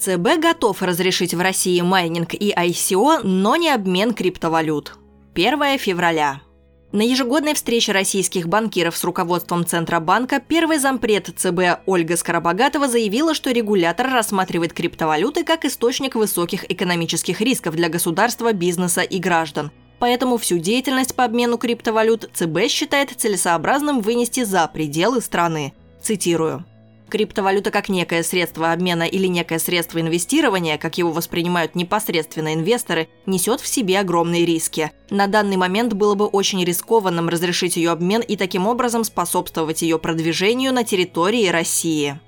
ЦБ готов разрешить в России майнинг и ICO, но не обмен криптовалют. 1 февраля. На ежегодной встрече российских банкиров с руководством Центробанка первый зампред ЦБ Ольга Скоробогатова заявила, что регулятор рассматривает криптовалюты как источник высоких экономических рисков для государства, бизнеса и граждан. Поэтому всю деятельность по обмену криптовалют ЦБ считает целесообразным вынести за пределы страны. Цитирую. Криптовалюта как некое средство обмена или некое средство инвестирования, как его воспринимают непосредственно инвесторы, несет в себе огромные риски. На данный момент было бы очень рискованным разрешить ее обмен и таким образом способствовать ее продвижению на территории России.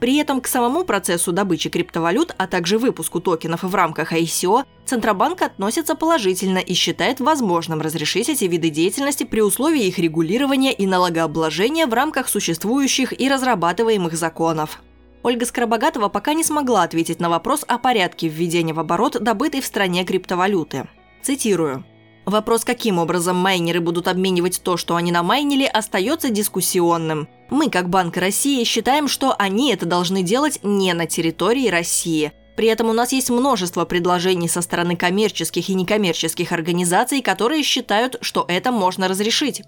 При этом к самому процессу добычи криптовалют, а также выпуску токенов в рамках ICO, Центробанк относится положительно и считает возможным разрешить эти виды деятельности при условии их регулирования и налогообложения в рамках существующих и разрабатываемых законов. Ольга Скоробогатова пока не смогла ответить на вопрос о порядке введения в оборот добытой в стране криптовалюты. Цитирую. Вопрос, каким образом майнеры будут обменивать то, что они намайнили, остается дискуссионным. Мы, как Банк России, считаем, что они это должны делать не на территории России. При этом у нас есть множество предложений со стороны коммерческих и некоммерческих организаций, которые считают, что это можно разрешить.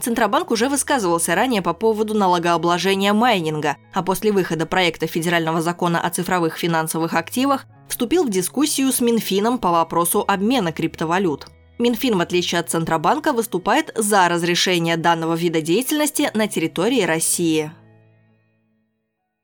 Центробанк уже высказывался ранее по поводу налогообложения майнинга, а после выхода проекта федерального закона о цифровых финансовых активах вступил в дискуссию с Минфином по вопросу обмена криптовалют. Минфин, в отличие от Центробанка, выступает за разрешение данного вида деятельности на территории России.